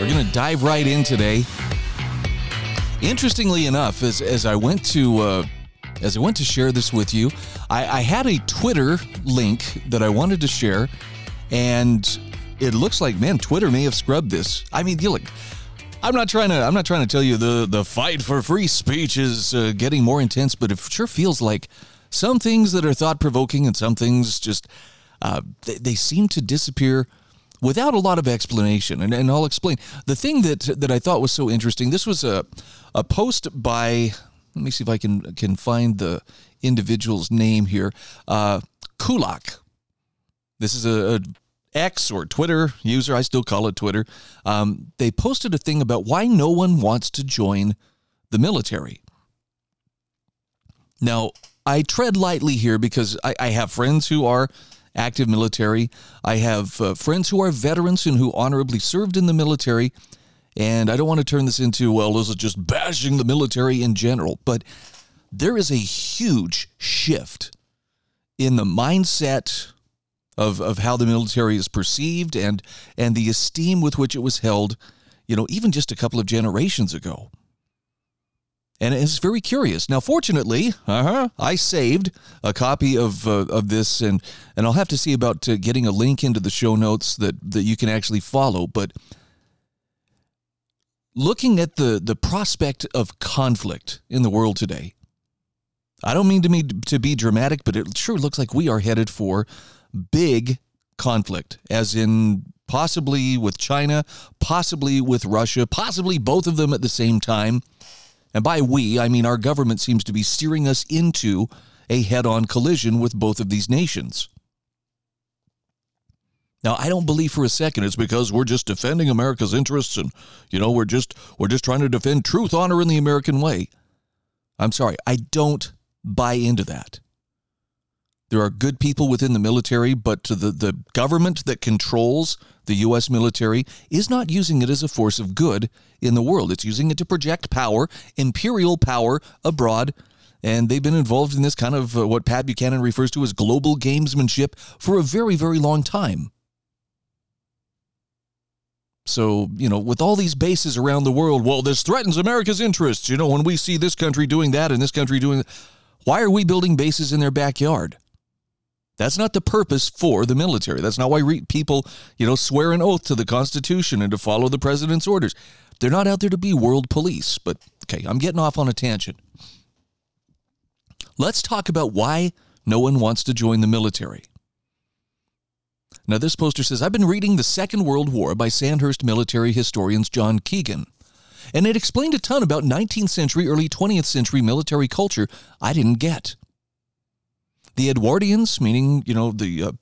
we're going to dive right in today. Interestingly enough, as, as I went to uh, as I went to share this with you, I, I had a Twitter link that I wanted to share, and it looks like man, Twitter may have scrubbed this. I mean, you look. I'm not trying to. I'm not trying to tell you the the fight for free speech is uh, getting more intense, but it sure feels like some things that are thought provoking and some things just uh, they, they seem to disappear without a lot of explanation. And, and I'll explain. The thing that that I thought was so interesting. This was a a post by. Let me see if I can can find the individual's name here. Uh, Kulak. This is a, a X or Twitter user. I still call it Twitter. Um, they posted a thing about why no one wants to join the military. Now, I tread lightly here because I, I have friends who are active military. I have uh, friends who are veterans and who honorably served in the military. And I don't want to turn this into, well, this is just bashing the military in general. But there is a huge shift in the mindset of, of how the military is perceived and, and the esteem with which it was held, you know, even just a couple of generations ago and it's very curious. Now, fortunately, uh-huh, I saved a copy of uh, of this, and and I'll have to see about uh, getting a link into the show notes that that you can actually follow. But looking at the the prospect of conflict in the world today, I don't mean to me to be dramatic, but it sure looks like we are headed for big conflict, as in possibly with China, possibly with Russia, possibly both of them at the same time. And by we, I mean our government seems to be steering us into a head on collision with both of these nations. Now, I don't believe for a second it's because we're just defending America's interests and, you know, we're just we're just trying to defend truth, honor, and the American way. I'm sorry, I don't buy into that. There are good people within the military, but the, the government that controls the U.S. military is not using it as a force of good in the world. It's using it to project power, imperial power abroad. And they've been involved in this kind of uh, what Pat Buchanan refers to as global gamesmanship for a very, very long time. So, you know, with all these bases around the world, well, this threatens America's interests. You know, when we see this country doing that and this country doing that, why are we building bases in their backyard? That's not the purpose for the military. That's not why re- people, you know, swear an oath to the Constitution and to follow the president's orders. They're not out there to be world police. But okay, I'm getting off on a tangent. Let's talk about why no one wants to join the military. Now, this poster says I've been reading The Second World War by Sandhurst military historians John Keegan. And it explained a ton about 19th century, early 20th century military culture I didn't get. The Edwardians, meaning, you know, the, uh,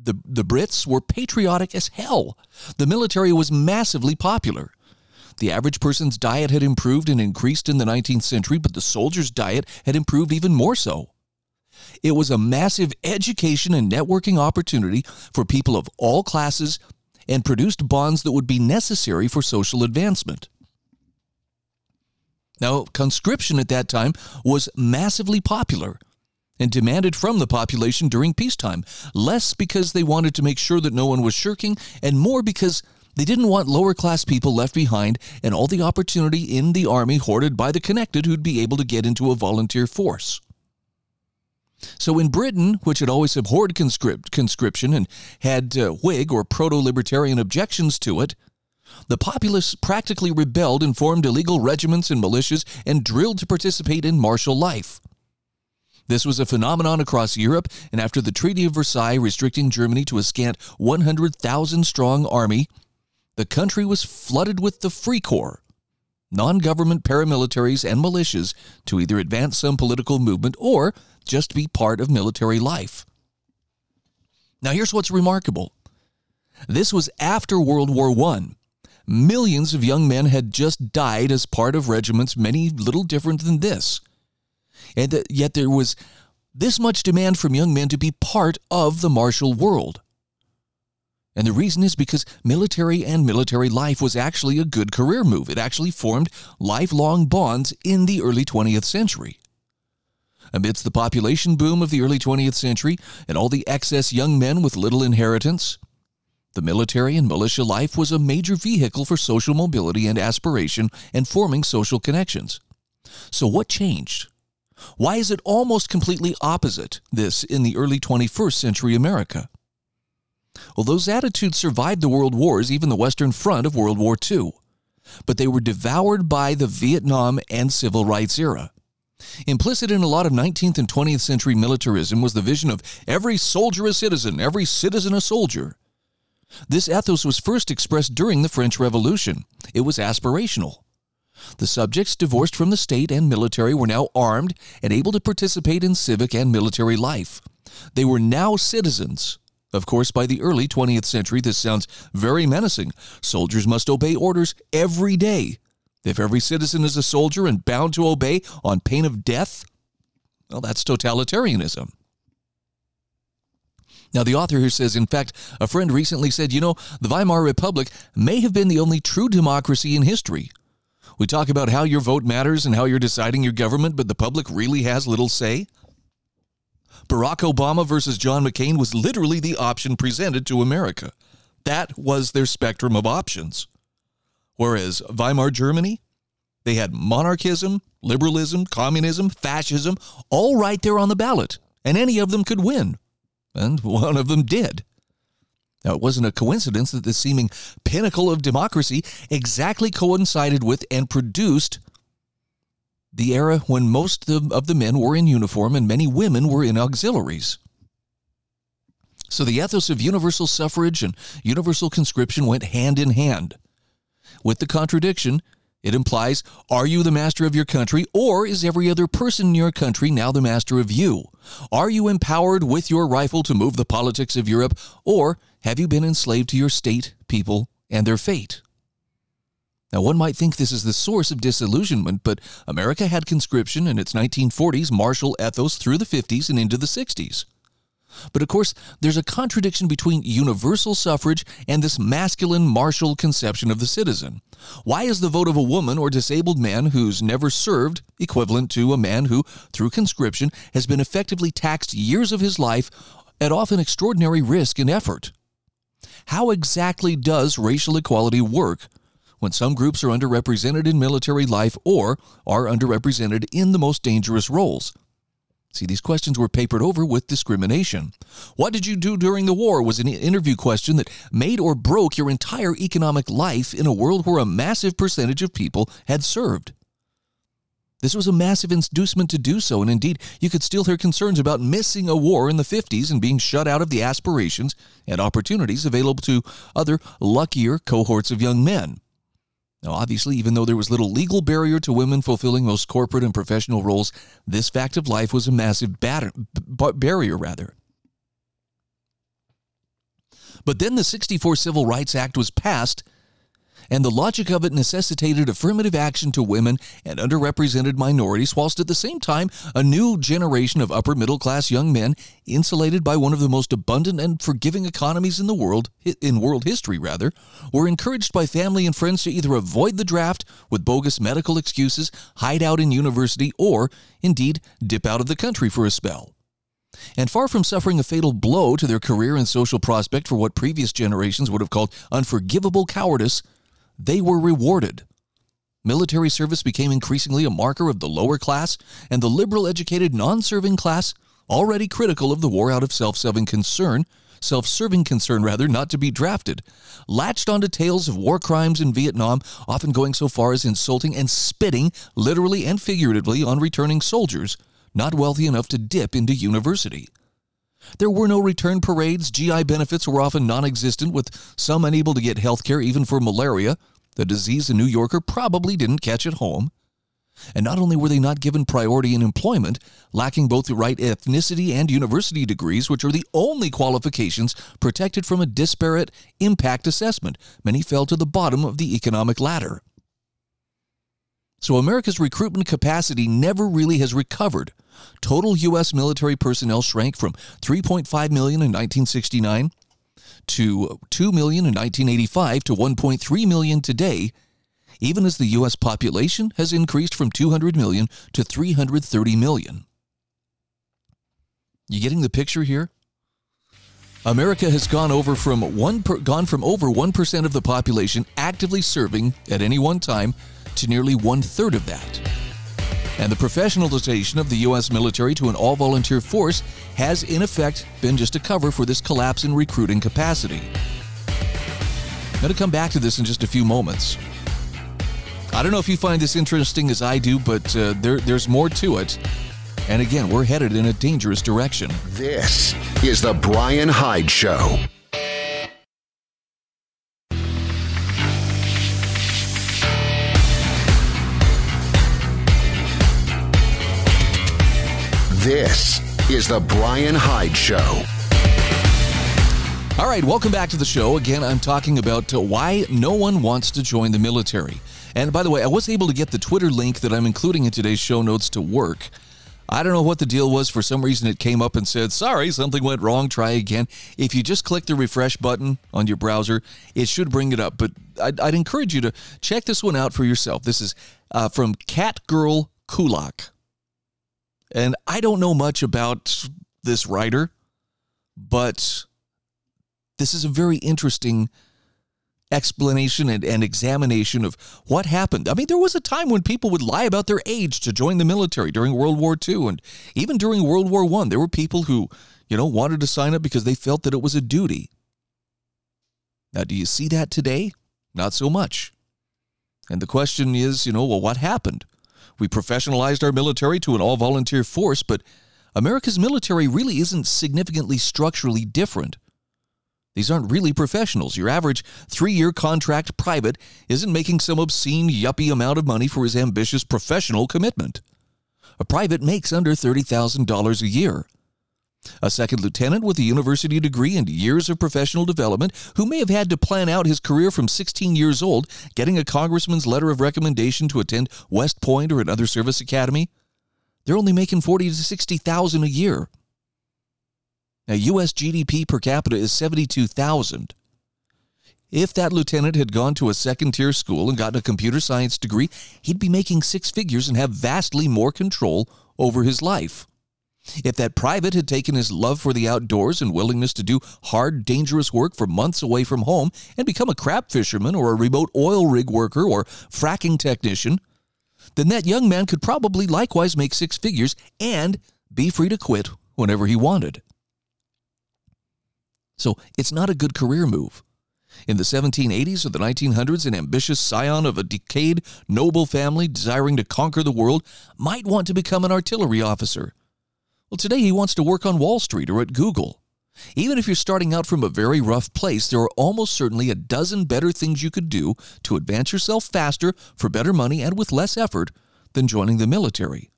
the, the Brits, were patriotic as hell. The military was massively popular. The average person's diet had improved and increased in the 19th century, but the soldier's diet had improved even more so. It was a massive education and networking opportunity for people of all classes and produced bonds that would be necessary for social advancement. Now, conscription at that time was massively popular and demanded from the population during peacetime, less because they wanted to make sure that no one was shirking, and more because they didn't want lower class people left behind and all the opportunity in the army hoarded by the connected who'd be able to get into a volunteer force. So in Britain, which had always abhorred conscript, conscription and had uh, Whig or proto libertarian objections to it, the populace practically rebelled and formed illegal regiments and militias and drilled to participate in martial life. This was a phenomenon across Europe, and after the Treaty of Versailles restricting Germany to a scant 100,000 strong army, the country was flooded with the Free Corps, non government paramilitaries and militias to either advance some political movement or just be part of military life. Now, here's what's remarkable this was after World War I. millions of young men had just died as part of regiments many little different than this. And that, yet there was this much demand from young men to be part of the martial world. And the reason is because military and military life was actually a good career move. It actually formed lifelong bonds in the early 20th century. Amidst the population boom of the early 20th century and all the excess young men with little inheritance, the military and militia life was a major vehicle for social mobility and aspiration and forming social connections. So, what changed? Why is it almost completely opposite this in the early 21st century America? Well, those attitudes survived the world wars, even the Western Front of World War II, but they were devoured by the Vietnam and civil rights era. Implicit in a lot of 19th and 20th century militarism was the vision of every soldier a citizen, every citizen a soldier. This ethos was first expressed during the French Revolution. It was aspirational. The subjects divorced from the state and military were now armed and able to participate in civic and military life. They were now citizens. Of course, by the early 20th century, this sounds very menacing. Soldiers must obey orders every day. If every citizen is a soldier and bound to obey on pain of death, well, that's totalitarianism. Now, the author here says, in fact, a friend recently said, you know, the Weimar Republic may have been the only true democracy in history. We talk about how your vote matters and how you're deciding your government, but the public really has little say. Barack Obama versus John McCain was literally the option presented to America. That was their spectrum of options. Whereas Weimar Germany, they had monarchism, liberalism, communism, fascism, all right there on the ballot, and any of them could win. And one of them did. Now, it wasn't a coincidence that the seeming pinnacle of democracy exactly coincided with and produced the era when most of the men were in uniform and many women were in auxiliaries. So the ethos of universal suffrage and universal conscription went hand in hand. With the contradiction, it implies are you the master of your country, or is every other person in your country now the master of you? Are you empowered with your rifle to move the politics of Europe, or have you been enslaved to your state, people, and their fate? Now, one might think this is the source of disillusionment, but America had conscription in its 1940s martial ethos through the 50s and into the 60s. But of course, there's a contradiction between universal suffrage and this masculine martial conception of the citizen. Why is the vote of a woman or disabled man who's never served equivalent to a man who, through conscription, has been effectively taxed years of his life at often extraordinary risk and effort? How exactly does racial equality work when some groups are underrepresented in military life or are underrepresented in the most dangerous roles. See, these questions were papered over with discrimination. What did you do during the war was an interview question that made or broke your entire economic life in a world where a massive percentage of people had served. This was a massive inducement to do so, and indeed, you could still hear concerns about missing a war in the 50s and being shut out of the aspirations and opportunities available to other luckier cohorts of young men. Now, obviously, even though there was little legal barrier to women fulfilling most corporate and professional roles, this fact of life was a massive batter, b- barrier, rather. But then the 64 Civil Rights Act was passed and the logic of it necessitated affirmative action to women and underrepresented minorities, whilst at the same time, a new generation of upper middle class young men, insulated by one of the most abundant and forgiving economies in the world, in world history rather, were encouraged by family and friends to either avoid the draft with bogus medical excuses, hide out in university, or, indeed, dip out of the country for a spell. And far from suffering a fatal blow to their career and social prospect for what previous generations would have called unforgivable cowardice, they were rewarded. Military service became increasingly a marker of the lower class, and the liberal educated non serving class, already critical of the war out of self serving concern, self serving concern rather, not to be drafted, latched onto tales of war crimes in Vietnam, often going so far as insulting and spitting, literally and figuratively, on returning soldiers, not wealthy enough to dip into university. There were no return parades. GI benefits were often non existent, with some unable to get health care even for malaria, the disease a New Yorker probably didn't catch at home. And not only were they not given priority in employment, lacking both the right ethnicity and university degrees, which are the only qualifications protected from a disparate impact assessment, many fell to the bottom of the economic ladder. So America's recruitment capacity never really has recovered. Total U.S. military personnel shrank from 3.5 million in 1969 to 2 million in 1985 to 1.3 million today even as the U.S. population has increased from 200 million to 330 million. You getting the picture here? America has gone over from one per, gone from over one percent of the population actively serving at any one time to nearly one third of that. And the professionalization of the U.S. military to an all volunteer force has, in effect, been just a cover for this collapse in recruiting capacity. I'm going to come back to this in just a few moments. I don't know if you find this interesting as I do, but uh, there, there's more to it. And again, we're headed in a dangerous direction. This is The Bryan Hyde Show. This is The Bryan Hyde Show. All right, welcome back to the show. Again, I'm talking about uh, why no one wants to join the military. And by the way, I was able to get the Twitter link that I'm including in today's show notes to work. I don't know what the deal was. For some reason, it came up and said, sorry, something went wrong. Try again. If you just click the refresh button on your browser, it should bring it up. But I'd, I'd encourage you to check this one out for yourself. This is uh, from Catgirl Kulak. And I don't know much about this writer, but this is a very interesting explanation and, and, examination of what happened. I mean, there was a time when people would lie about their age to join the military during World War II and even during World War I. There were people who, you know, wanted to sign up because they felt that it was a duty. Now, do you see that today? Not so much. And the question is, you know, well, what happened? We professionalized our military to an all volunteer force, but America's military really isn't significantly structurally different. These aren't really professionals. Your average three year contract private isn't making some obscene, yuppie amount of money for his ambitious professional commitment. A private makes under $30,000 a year. A second lieutenant with a university degree and years of professional development, who may have had to plan out his career from 16 years old, getting a congressman's letter of recommendation to attend West Point or another service academy, they're only making 40 to 60,000 a year. Now, U.S. GDP per capita is 72,000. If that lieutenant had gone to a second tier school and gotten a computer science degree, he'd be making six figures and have vastly more control over his life. If that private had taken his love for the outdoors and willingness to do hard, dangerous work for months away from home and become a crab fisherman or a remote oil rig worker or fracking technician, then that young man could probably likewise make six figures and be free to quit whenever he wanted. So it's not a good career move. In the 1780s or the 1900s, an ambitious scion of a decayed noble family desiring to conquer the world might want to become an artillery officer. Well, today he wants to work on Wall Street or at Google. Even if you're starting out from a very rough place, there are almost certainly a dozen better things you could do to advance yourself faster, for better money, and with less effort than joining the military.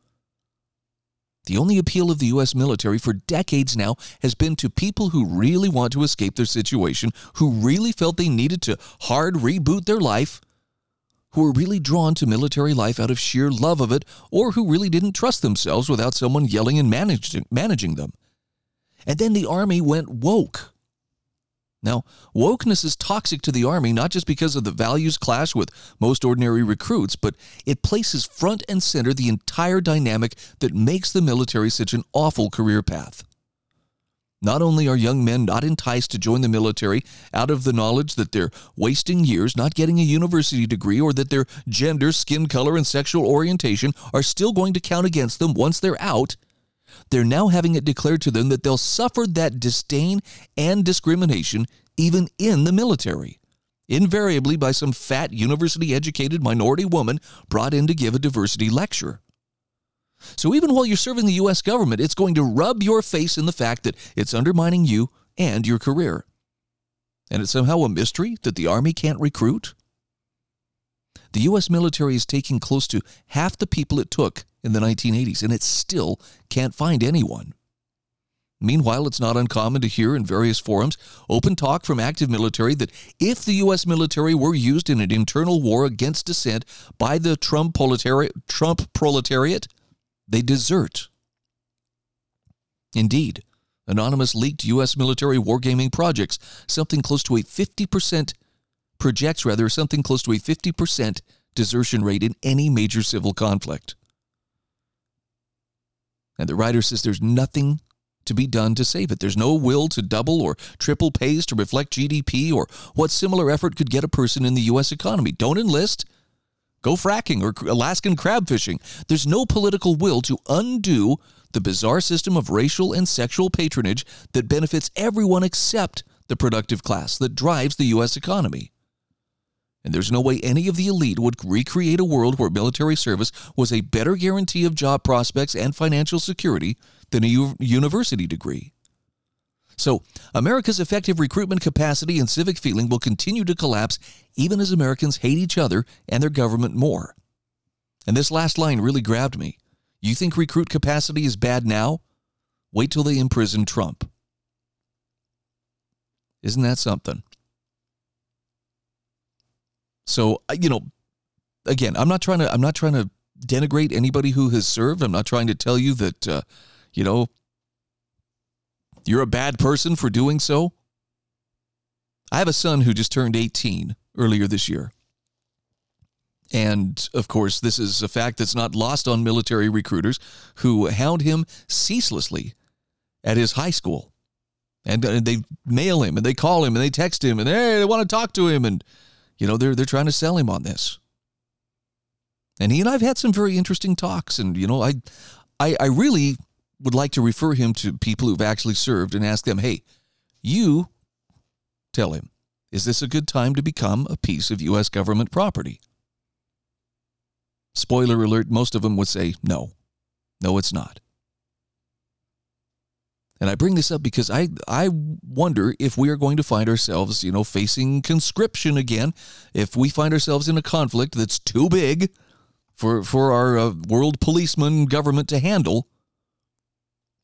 The only appeal of the U.S. military for decades now has been to people who really want to escape their situation, who really felt they needed to hard reboot their life, who were really drawn to military life out of sheer love of it, or who really didn't trust themselves without someone yelling and managing, managing them. And then the Army went woke. Now, wokeness is toxic to the Army not just because of the values clash with most ordinary recruits, but it places front and center the entire dynamic that makes the military such an awful career path. Not only are young men not enticed to join the military out of the knowledge that they're wasting years not getting a university degree or that their gender, skin color, and sexual orientation are still going to count against them once they're out, they're now having it declared to them that they'll suffer that disdain and discrimination even in the military, invariably by some fat university educated minority woman brought in to give a diversity lecture. So even while you're serving the U.S. government, it's going to rub your face in the fact that it's undermining you and your career. And it's somehow a mystery that the Army can't recruit? The U.S. military is taking close to half the people it took in the 1980s, and it still can't find anyone. Meanwhile, it's not uncommon to hear in various forums open talk from active military that if the U.S. military were used in an internal war against dissent by the Trump proletariat, Trump proletariat they desert. Indeed, Anonymous leaked U.S. military wargaming projects, something close to a 50% projects rather something close to a 50% desertion rate in any major civil conflict. And the writer says there's nothing to be done to save it. There's no will to double or triple pays to reflect GDP or what similar effort could get a person in the U.S. economy. Don't enlist. Go fracking or Alaskan crab fishing. There's no political will to undo the bizarre system of racial and sexual patronage that benefits everyone except the productive class that drives the U.S. economy. And there's no way any of the elite would recreate a world where military service was a better guarantee of job prospects and financial security than a u- university degree. So, America's effective recruitment capacity and civic feeling will continue to collapse even as Americans hate each other and their government more. And this last line really grabbed me. You think recruit capacity is bad now? Wait till they imprison Trump. Isn't that something? So, you know, again, I'm not trying to I'm not trying to denigrate anybody who has served. I'm not trying to tell you that uh, you know you're a bad person for doing so. I have a son who just turned 18 earlier this year. And of course, this is a fact that's not lost on military recruiters who hound him ceaselessly at his high school. And, and they mail him and they call him and they text him and hey, they want to talk to him. And, you know, they're, they're trying to sell him on this. And he and I've had some very interesting talks. And, you know, I, I, I really would like to refer him to people who've actually served and ask them, hey, you tell him, is this a good time to become a piece of U.S. government property? Spoiler alert, most of them would say no. No, it's not. And I bring this up because I, I wonder if we are going to find ourselves, you know, facing conscription again, if we find ourselves in a conflict that's too big for, for our uh, world policeman government to handle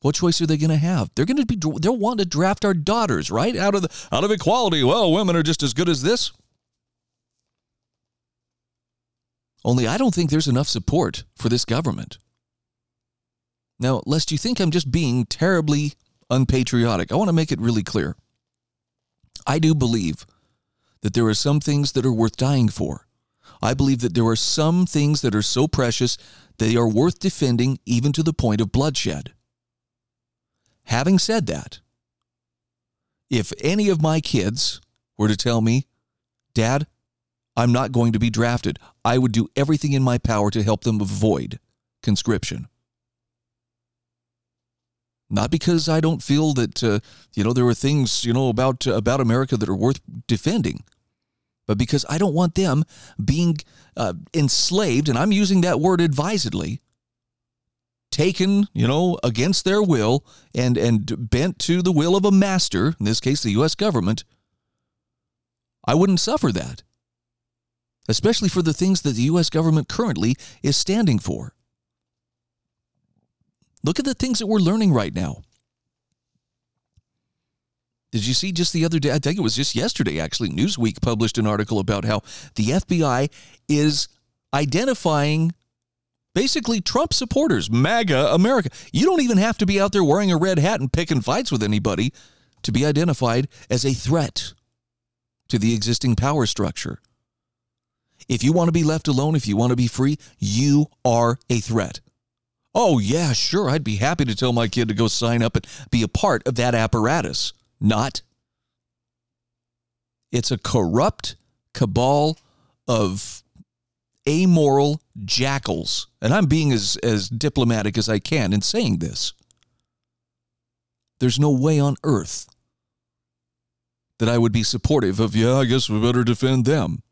what choice are they going to have? They're going to be they'll want to draft our daughters, right? Out of the out of equality. Well, women are just as good as this. Only I don't think there's enough support for this government. Now, lest you think I'm just being terribly unpatriotic, I want to make it really clear. I do believe that there are some things that are worth dying for. I believe that there are some things that are so precious they are worth defending even to the point of bloodshed. Having said that, if any of my kids were to tell me, Dad, I'm not going to be drafted, I would do everything in my power to help them avoid conscription. Not because I don't feel that uh, you know there are things you know about uh, about America that are worth defending, but because I don't want them being uh, enslaved, and I'm using that word advisedly, taken, you know, against their will and and bent to the will of a master, in this case the US government, I wouldn't suffer that. Especially for the things that the US government currently is standing for. Look at the things that we're learning right now. Did you see just the other day? I think it was just yesterday, actually. Newsweek published an article about how the FBI is identifying basically Trump supporters, MAGA America. You don't even have to be out there wearing a red hat and picking fights with anybody to be identified as a threat to the existing power structure. If you want to be left alone, if you want to be free, you are a threat. Oh, yeah, sure, I'd be happy to tell my kid to go sign up and be a part of that apparatus. Not. It's a corrupt cabal of amoral jackals. And I'm being as, as diplomatic as I can in saying this. There's no way on earth that I would be supportive of, yeah, I guess we better defend them.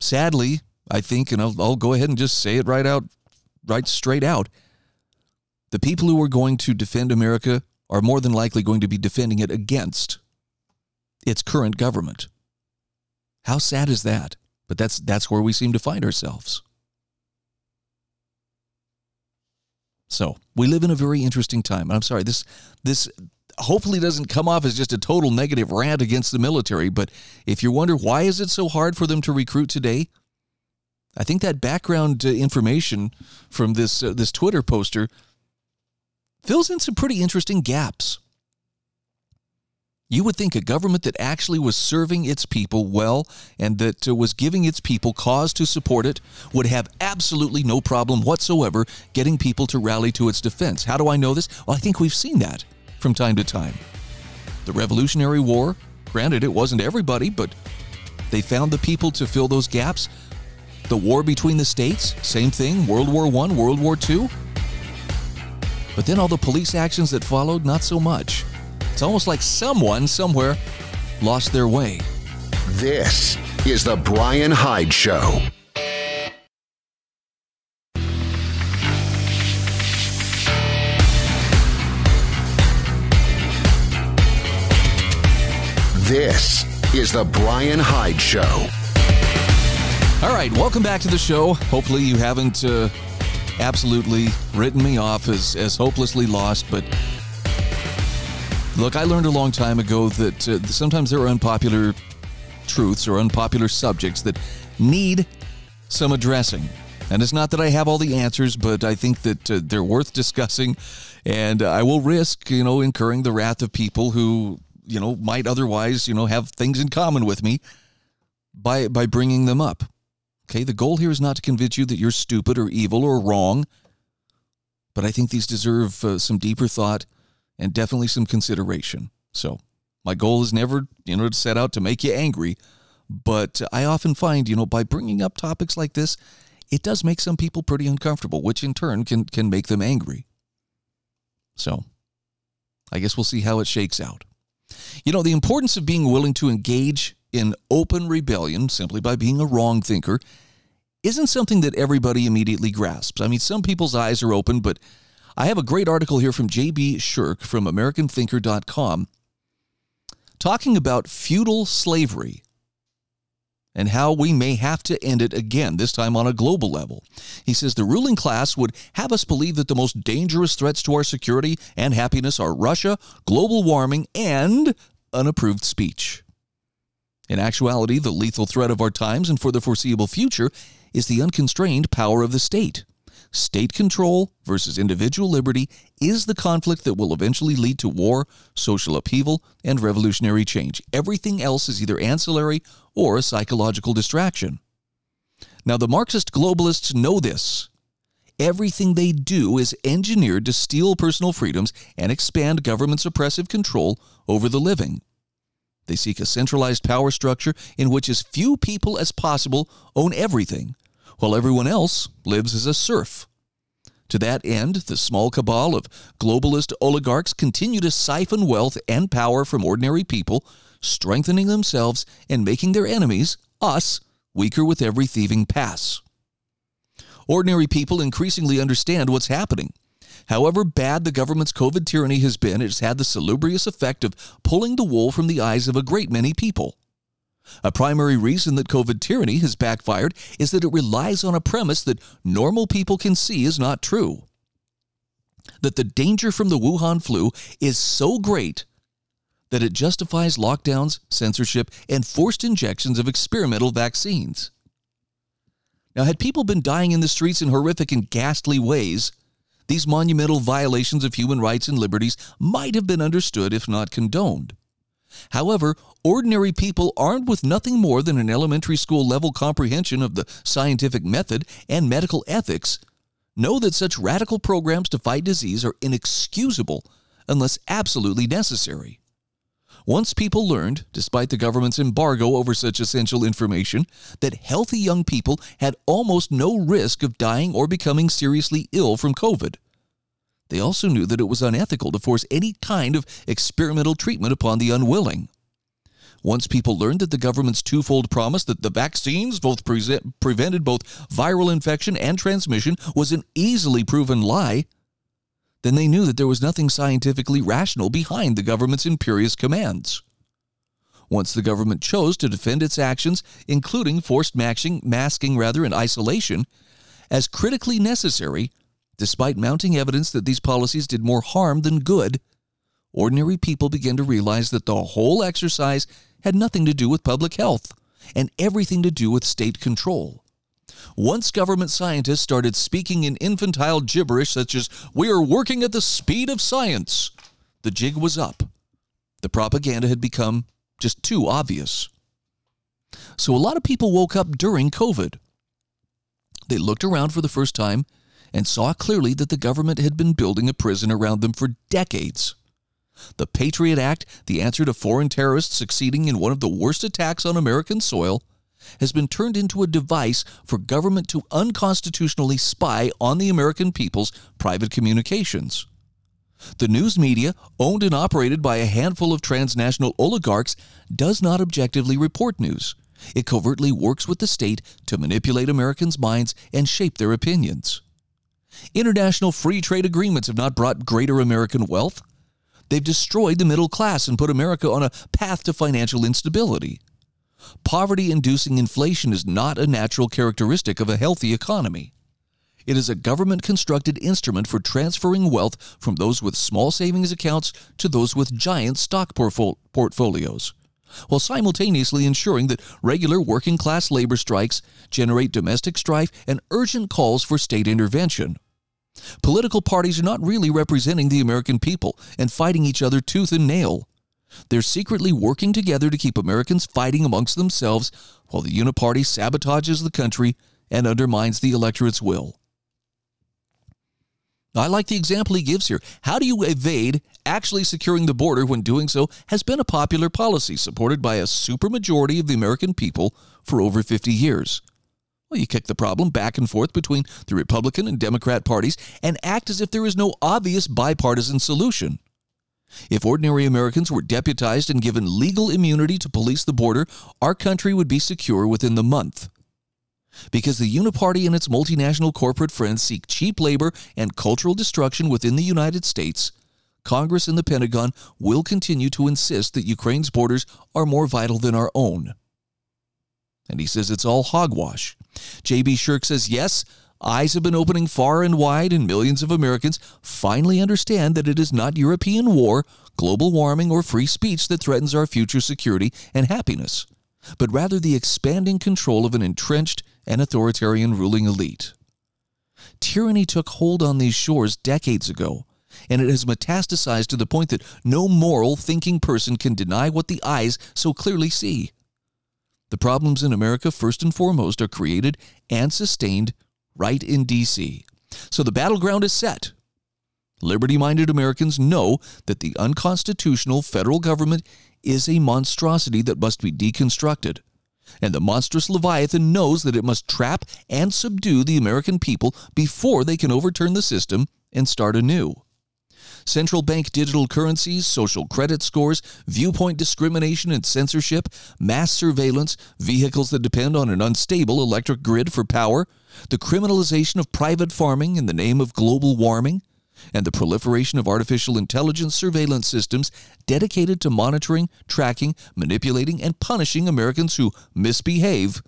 Sadly, I think, and I'll, I'll go ahead and just say it right out, right straight out, the people who are going to defend America are more than likely going to be defending it against its current government. How sad is that? But that's that's where we seem to find ourselves. So we live in a very interesting time. I'm sorry, this this hopefully doesn't come off as just a total negative rant against the military. But if you wonder why is it so hard for them to recruit today, I think that background uh, information from this uh, this Twitter poster fills in some pretty interesting gaps. You would think a government that actually was serving its people well and that uh, was giving its people cause to support it would have absolutely no problem whatsoever getting people to rally to its defense. How do I know this? Well, I think we've seen that from time to time. The Revolutionary War, granted, it wasn't everybody, but they found the people to fill those gaps. The war between the states, same thing, World War I, World War II. But then all the police actions that followed, not so much. It's almost like someone somewhere lost their way. This is the Bryan Hyde Show. This is the Bryan Hyde Show. All right, welcome back to the show. Hopefully, you haven't uh, absolutely written me off as, as hopelessly lost, but look, I learned a long time ago that uh, sometimes there are unpopular truths or unpopular subjects that need some addressing. And it's not that I have all the answers, but I think that uh, they're worth discussing. And I will risk, you know, incurring the wrath of people who you know, might otherwise, you know, have things in common with me by by bringing them up. Okay, the goal here is not to convince you that you're stupid or evil or wrong, but I think these deserve uh, some deeper thought and definitely some consideration. So, my goal is never, you know, to set out to make you angry, but I often find, you know, by bringing up topics like this, it does make some people pretty uncomfortable, which in turn can can make them angry. So, I guess we'll see how it shakes out. You know, the importance of being willing to engage in open rebellion simply by being a wrong thinker isn't something that everybody immediately grasps. I mean, some people's eyes are open, but I have a great article here from J.B. Shurk from AmericanThinker.com talking about feudal slavery and how we may have to end it again, this time on a global level. He says the ruling class would have us believe that the most dangerous threats to our security and happiness are Russia, global warming, and unapproved speech. In actuality, the lethal threat of our times and for the foreseeable future is the unconstrained power of the state. State control versus individual liberty is the conflict that will eventually lead to war, social upheaval, and revolutionary change. Everything else is either ancillary or a psychological distraction. Now, the Marxist globalists know this. Everything they do is engineered to steal personal freedoms and expand government's oppressive control over the living. They seek a centralized power structure in which as few people as possible own everything while everyone else lives as a serf. To that end, the small cabal of globalist oligarchs continue to siphon wealth and power from ordinary people, strengthening themselves and making their enemies, us, weaker with every thieving pass. Ordinary people increasingly understand what's happening. However bad the government's COVID tyranny has been, it has had the salubrious effect of pulling the wool from the eyes of a great many people. A primary reason that COVID tyranny has backfired is that it relies on a premise that normal people can see is not true. That the danger from the Wuhan flu is so great that it justifies lockdowns, censorship, and forced injections of experimental vaccines. Now, had people been dying in the streets in horrific and ghastly ways, these monumental violations of human rights and liberties might have been understood if not condoned. However, ordinary people armed with nothing more than an elementary school level comprehension of the scientific method and medical ethics know that such radical programs to fight disease are inexcusable unless absolutely necessary. Once people learned, despite the government's embargo over such essential information, that healthy young people had almost no risk of dying or becoming seriously ill from COVID, they also knew that it was unethical to force any kind of experimental treatment upon the unwilling. Once people learned that the government's twofold promise that the vaccines both pre- prevented both viral infection and transmission was an easily proven lie, then they knew that there was nothing scientifically rational behind the government's imperious commands. once the government chose to defend its actions, including forced masking, masking rather, and isolation, as critically necessary, despite mounting evidence that these policies did more harm than good, ordinary people began to realize that the whole exercise had nothing to do with public health and everything to do with state control. Once government scientists started speaking in infantile gibberish such as, We are working at the speed of science, the jig was up. The propaganda had become just too obvious. So a lot of people woke up during COVID. They looked around for the first time and saw clearly that the government had been building a prison around them for decades. The Patriot Act, the answer to foreign terrorists succeeding in one of the worst attacks on American soil, has been turned into a device for government to unconstitutionally spy on the American people's private communications. The news media, owned and operated by a handful of transnational oligarchs, does not objectively report news. It covertly works with the state to manipulate Americans' minds and shape their opinions. International free trade agreements have not brought greater American wealth. They've destroyed the middle class and put America on a path to financial instability. Poverty inducing inflation is not a natural characteristic of a healthy economy. It is a government constructed instrument for transferring wealth from those with small savings accounts to those with giant stock portfolios, while simultaneously ensuring that regular working class labor strikes generate domestic strife and urgent calls for state intervention. Political parties are not really representing the American people and fighting each other tooth and nail. They're secretly working together to keep Americans fighting amongst themselves while the Uniparty sabotages the country and undermines the electorate's will. I like the example he gives here. How do you evade actually securing the border when doing so has been a popular policy supported by a supermajority of the American people for over 50 years? Well, you kick the problem back and forth between the Republican and Democrat parties and act as if there is no obvious bipartisan solution. If ordinary Americans were deputized and given legal immunity to police the border, our country would be secure within the month. Because the Uniparty and its multinational corporate friends seek cheap labor and cultural destruction within the United States, Congress and the Pentagon will continue to insist that Ukraine's borders are more vital than our own. And he says it's all hogwash. J.B. Shurk says, yes, eyes have been opening far and wide, and millions of Americans finally understand that it is not European war, global warming, or free speech that threatens our future security and happiness, but rather the expanding control of an entrenched and authoritarian ruling elite. Tyranny took hold on these shores decades ago, and it has metastasized to the point that no moral, thinking person can deny what the eyes so clearly see. The problems in America, first and foremost, are created and sustained right in D.C. So the battleground is set. Liberty minded Americans know that the unconstitutional federal government is a monstrosity that must be deconstructed. And the monstrous Leviathan knows that it must trap and subdue the American people before they can overturn the system and start anew central bank digital currencies, social credit scores, viewpoint discrimination and censorship, mass surveillance, vehicles that depend on an unstable electric grid for power, the criminalization of private farming in the name of global warming, and the proliferation of artificial intelligence surveillance systems dedicated to monitoring, tracking, manipulating, and punishing Americans who misbehave.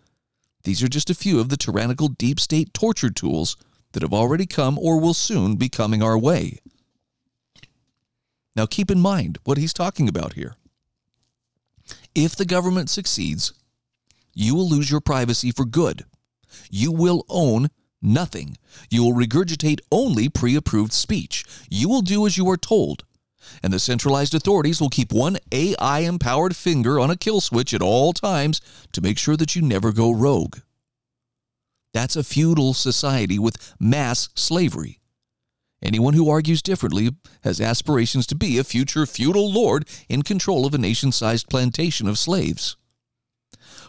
These are just a few of the tyrannical deep state torture tools that have already come or will soon be coming our way. Now, keep in mind what he's talking about here. If the government succeeds, you will lose your privacy for good. You will own nothing. You will regurgitate only pre approved speech. You will do as you are told. And the centralized authorities will keep one AI empowered finger on a kill switch at all times to make sure that you never go rogue. That's a feudal society with mass slavery. Anyone who argues differently has aspirations to be a future feudal lord in control of a nation sized plantation of slaves.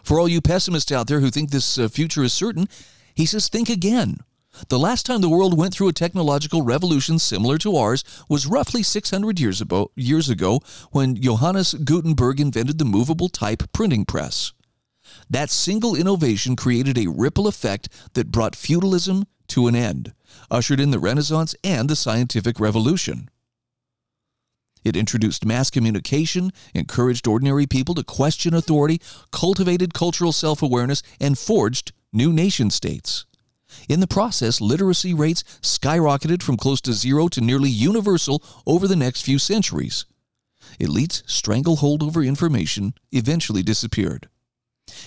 For all you pessimists out there who think this uh, future is certain, he says, think again. The last time the world went through a technological revolution similar to ours was roughly 600 years years ago when Johannes Gutenberg invented the movable type printing press. That single innovation created a ripple effect that brought feudalism to an end ushered in the Renaissance and the scientific revolution. It introduced mass communication, encouraged ordinary people to question authority, cultivated cultural self awareness, and forged new nation states. In the process, literacy rates skyrocketed from close to zero to nearly universal over the next few centuries. Elites' stranglehold over information eventually disappeared.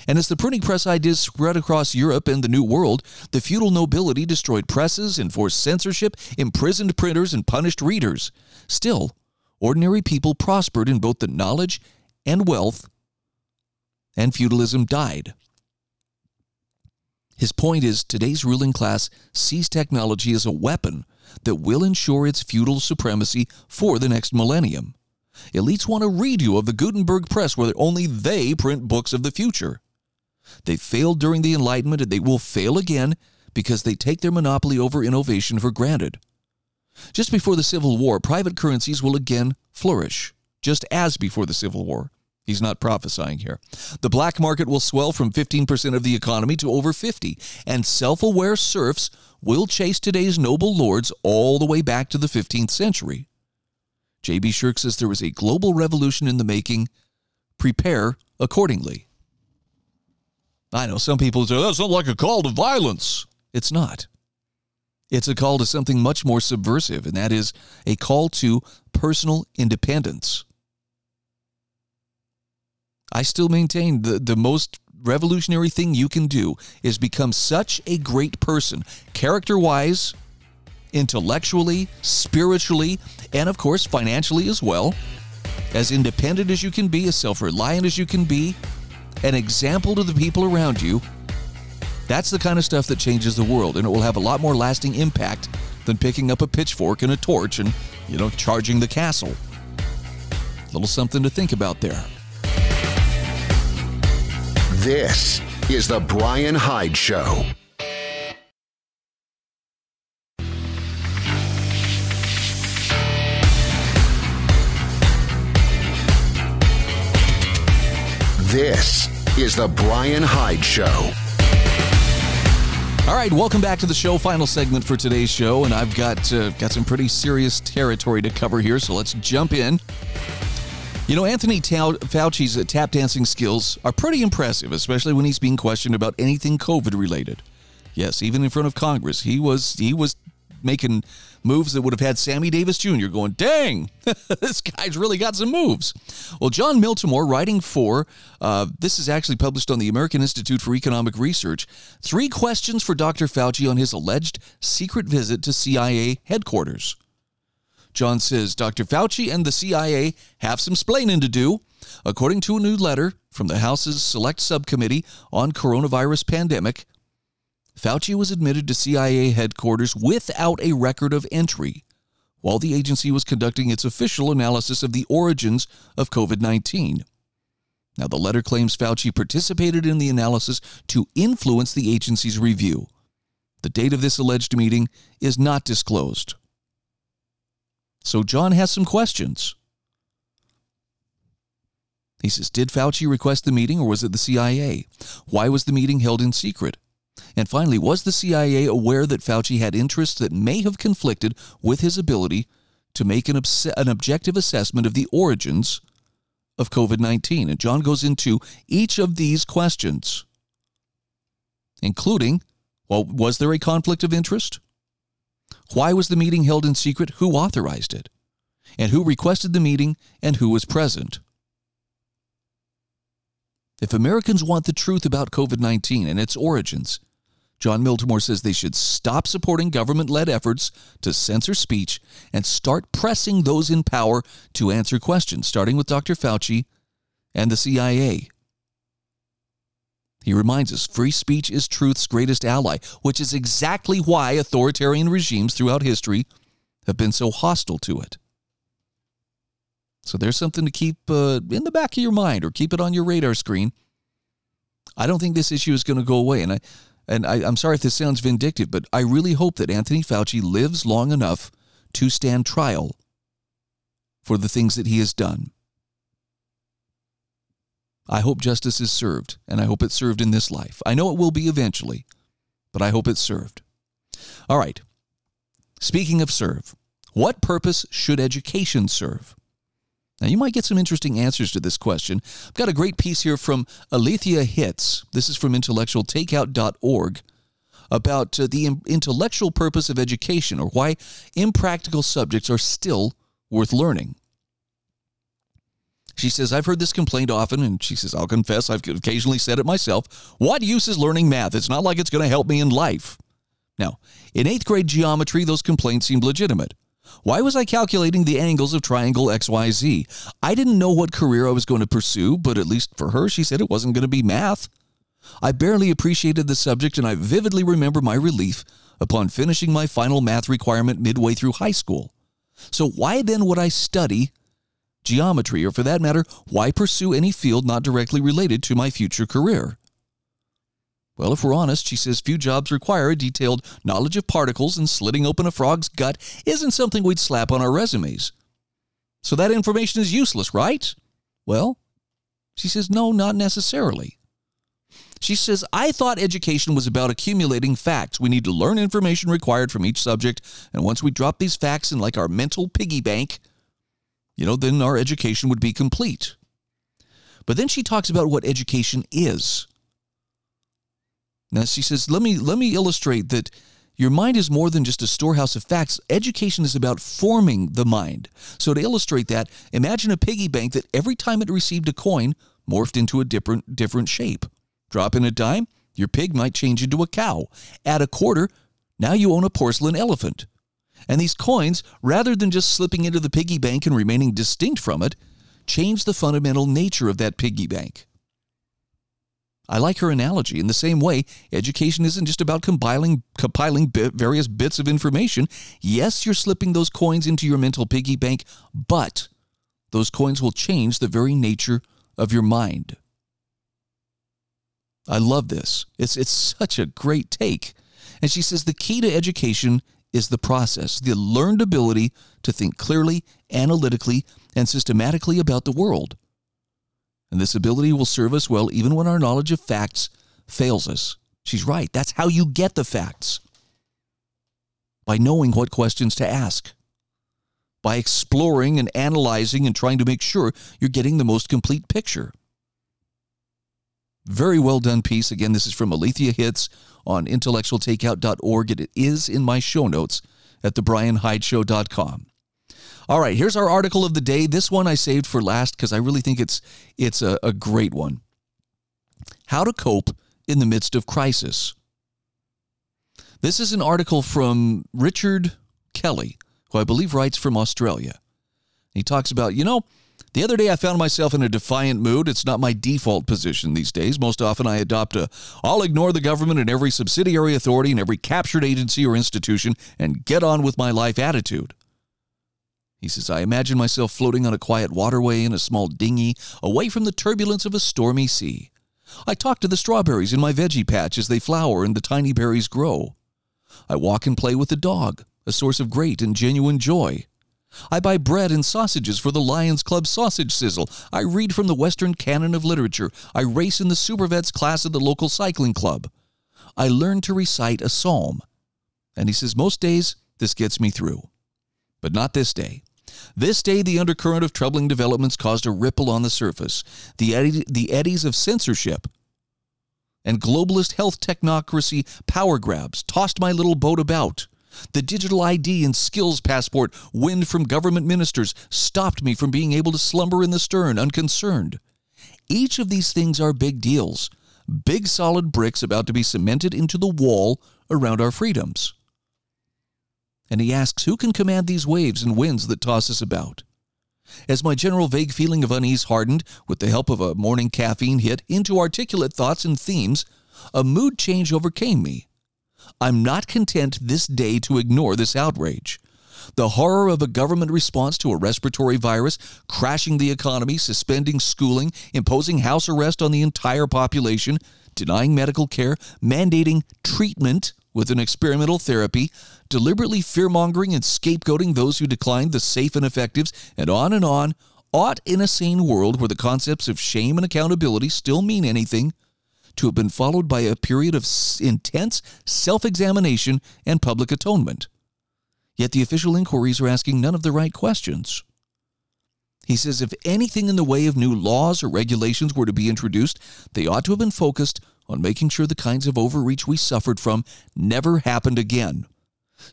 And as the printing press ideas spread across Europe and the New World, the feudal nobility destroyed presses, enforced censorship, imprisoned printers, and punished readers. Still, ordinary people prospered in both the knowledge and wealth, and feudalism died. His point is today's ruling class sees technology as a weapon that will ensure its feudal supremacy for the next millennium. Elites want a redo of the Gutenberg press where only they print books of the future. They failed during the Enlightenment and they will fail again because they take their monopoly over innovation for granted. Just before the Civil War, private currencies will again flourish, just as before the Civil War. He's not prophesying here. The black market will swell from 15% of the economy to over 50, and self-aware serfs will chase today's noble lords all the way back to the 15th century. J.B. Shurk says there is a global revolution in the making. Prepare accordingly. I know some people say that's not like a call to violence. It's not. It's a call to something much more subversive, and that is a call to personal independence. I still maintain the, the most revolutionary thing you can do is become such a great person, character wise, intellectually, spiritually, and of course, financially as well. As independent as you can be, as self reliant as you can be, an example to the people around you. That's the kind of stuff that changes the world, and it will have a lot more lasting impact than picking up a pitchfork and a torch and, you know, charging the castle. A little something to think about there. This is The Bryan Hyde Show. This is The Bryan Hyde Show. All right, welcome back to the show. Final segment for today's show, and I've got uh, got some pretty serious territory to cover here, so let's jump in. You know, Anthony Fauci's uh, tap dancing skills are pretty impressive, especially when he's being questioned about anything COVID related. Yes, even in front of Congress, he was he was making moves that would have had Sammy Davis Jr. going, dang, this guy's really got some moves. Well, Jon Miltimore, writing for, uh, this is actually published on the American Institute for Economic Research, three questions for Dr. Fauci on his alleged secret visit to CIA headquarters. Jon says Dr. Fauci and the CIA have some splaining to do. According to a new letter from the House's Select Subcommittee on Coronavirus Pandemic, Fauci was admitted to CIA headquarters without a record of entry while the agency was conducting its official analysis of the origins of COVID 19. Now, the letter claims Fauci participated in the analysis to influence the agency's review. The date of this alleged meeting is not disclosed. So, Jon has some questions. He says Did Fauci request the meeting or was it the CIA? Why was the meeting held in secret? And finally, was the CIA aware that Fauci had interests that may have conflicted with his ability to make an, obs- an objective assessment of the origins of COVID 19? And Jon goes into each of these questions, including well, was there a conflict of interest? Why was the meeting held in secret? Who authorized it? And who requested the meeting and who was present? If Americans want the truth about COVID 19 and its origins, Jon Miltimore says they should stop supporting government led efforts to censor speech and start pressing those in power to answer questions, starting with Dr. Fauci and the CIA. He reminds us free speech is truth's greatest ally, which is exactly why authoritarian regimes throughout history have been so hostile to it. So there's something to keep uh, in the back of your mind or keep it on your radar screen. I don't think this issue is going to go away. And I, and I, I'm sorry if this sounds vindictive, but I really hope that Anthony Fauci lives long enough to stand trial for the things that he has done. I hope justice is served, and I hope it's served in this life. I know it will be eventually, but I hope it's served. All right. Speaking of serve, what purpose should education serve? Now, you might get some interesting answers to this question. I've got a great piece here from Aletheia Hitz. This is from intellectualtakeout.org about uh, the intellectual purpose of education or why impractical subjects are still worth learning. She says, I've heard this complaint often, and she says, I'll confess, I've occasionally said it myself. What use is learning math? It's not like it's going to help me in life. Now, in eighth grade geometry, those complaints seemed legitimate. Why was I calculating the angles of triangle XYZ? I didn't know what career I was going to pursue, but at least for her, she said it wasn't going to be math. I barely appreciated the subject, and I vividly remember my relief upon finishing my final math requirement midway through high school. So, why then would I study geometry, or for that matter, why pursue any field not directly related to my future career? Well, if we're honest, she says few jobs require a detailed knowledge of particles, and slitting open a frog's gut isn't something we'd slap on our resumes. So that information is useless, right? Well, she says, no, not necessarily. She says, I thought education was about accumulating facts. We need to learn information required from each subject, and once we drop these facts in like our mental piggy bank, you know, then our education would be complete. But then she talks about what education is. Now she says, let me let me illustrate that your mind is more than just a storehouse of facts. Education is about forming the mind. So to illustrate that, imagine a piggy bank that every time it received a coin morphed into a different different shape. Drop in a dime, your pig might change into a cow. Add a quarter, now you own a porcelain elephant. And these coins, rather than just slipping into the piggy bank and remaining distinct from it, change the fundamental nature of that piggy bank. I like her analogy. In the same way, education isn't just about compiling, compiling various bits of information. Yes, you're slipping those coins into your mental piggy bank, but those coins will change the very nature of your mind. I love this. It's, it's such a great take. And she says the key to education is the process, the learned ability to think clearly, analytically, and systematically about the world and this ability will serve us well even when our knowledge of facts fails us. She's right. That's how you get the facts by knowing what questions to ask, by exploring and analyzing and trying to make sure you're getting the most complete picture. Very well done piece. Again, this is from Aletheia Hitz on intellectualtakeout.org. and It is in my show notes at thebryanhydeshow.com. All right, here's our article of the day. This one I saved for last because I really think it's it's a, a great one. How to cope in the midst of crisis. This is an article from Richard Kelly, who I believe writes from Australia. He talks about, you know, the other day I found myself in a defiant mood. It's not my default position these days. Most often I adopt a I'll ignore the government and every subsidiary authority and every captured agency or institution and get on with my life attitude. He says, I imagine myself floating on a quiet waterway in a small dinghy, away from the turbulence of a stormy sea. I talk to the strawberries in my veggie patch as they flower and the tiny berries grow. I walk and play with the dog, a source of great and genuine joy. I buy bread and sausages for the Lions Club sausage sizzle. I read from the Western canon of literature. I race in the Supervets class of the local cycling club. I learn to recite a psalm. And he says, most days this gets me through. But not this day. This day, the undercurrent of troubling developments caused a ripple on the surface. The, eddy, the eddies of censorship and globalist health technocracy power grabs tossed my little boat about. The digital ID and skills passport wind from government ministers stopped me from being able to slumber in the stern unconcerned. Each of these things are big deals, big solid bricks about to be cemented into the wall around our freedoms and he asks who can command these waves and winds that toss us about. As my general vague feeling of unease hardened, with the help of a morning caffeine hit, into articulate thoughts and themes, a mood change overcame me. I'm not content this day to ignore this outrage. The horror of a government response to a respiratory virus, crashing the economy, suspending schooling, imposing house arrest on the entire population, denying medical care, mandating treatment with an experimental therapy, deliberately fear mongering and scapegoating those who declined the safe and effectives, and on and on, ought in a sane world where the concepts of shame and accountability still mean anything to have been followed by a period of intense self examination and public atonement. Yet the official inquiries are asking none of the right questions. He says if anything in the way of new laws or regulations were to be introduced, they ought to have been focused on making sure the kinds of overreach we suffered from never happened again.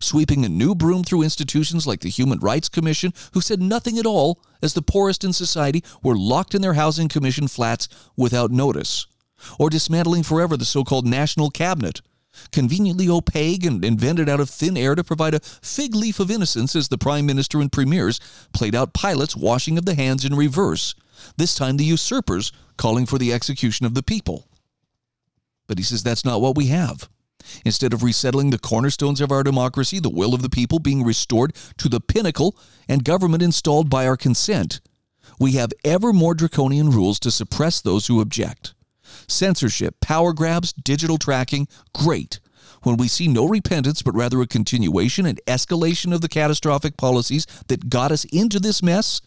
Sweeping a new broom through institutions like the Human Rights Commission, who said nothing at all as the poorest in society were locked in their housing commission flats without notice. Or dismantling forever the so called National Cabinet, conveniently opaque and invented out of thin air to provide a fig leaf of innocence as the Prime Minister and Premiers played out Pilate's washing of the hands in reverse, this time the usurpers calling for the execution of the people. But he says that's not what we have. Instead of resettling the cornerstones of our democracy, the will of the people being restored to the pinnacle and government installed by our consent, we have ever more draconian rules to suppress those who object. Censorship, power grabs, digital tracking, great. When we see no repentance, but rather a continuation and escalation of the catastrophic policies that got us into this mess,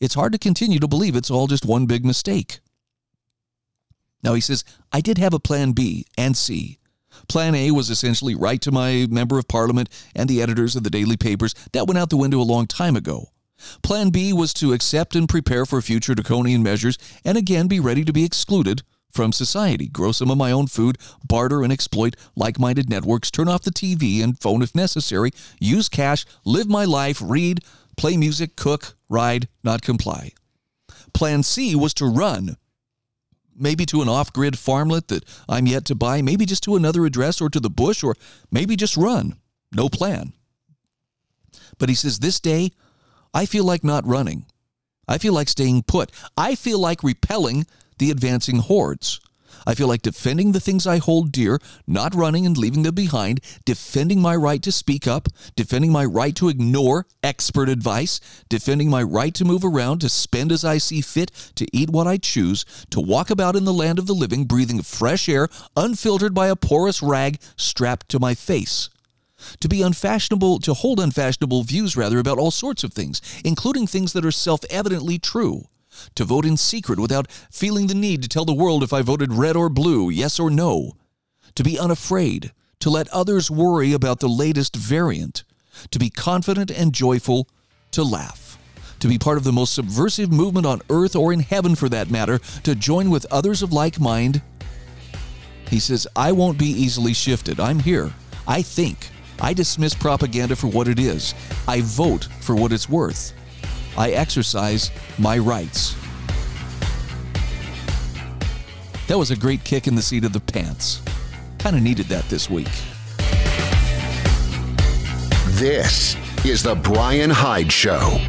it's hard to continue to believe it's all just one big mistake. Now he says, I did have a plan B and C. Plan A was essentially write to my member of parliament and the editors of the daily papers. That went out the window a long time ago. Plan B was to accept and prepare for future draconian measures and again be ready to be excluded from society, grow some of my own food, barter and exploit like minded networks, turn off the TV and phone if necessary, use cash, live my life, read, play music, cook, ride, not comply. Plan C was to run. Maybe to an off grid farmlet that I'm yet to buy, maybe just to another address or to the bush, or maybe just run. No plan. But he says, This day, I feel like not running. I feel like staying put. I feel like repelling the advancing hordes. I feel like defending the things I hold dear, not running and leaving them behind, defending my right to speak up, defending my right to ignore expert advice, defending my right to move around, to spend as I see fit, to eat what I choose, to walk about in the land of the living, breathing fresh air, unfiltered by a porous rag strapped to my face. To be unfashionable, to hold unfashionable views, rather, about all sorts of things, including things that are self evidently true to vote in secret without feeling the need to tell the world if I voted red or blue, yes or no, to be unafraid, to let others worry about the latest variant, to be confident and joyful, to laugh, to be part of the most subversive movement on earth or in heaven for that matter, to join with others of like mind. He says, I won't be easily shifted. I'm here. I think. I dismiss propaganda for what it is. I vote for what it's worth. I exercise my rights. That was a great kick in the seat of the pants. Kind of needed that this week. This is The Bryan Hyde Show.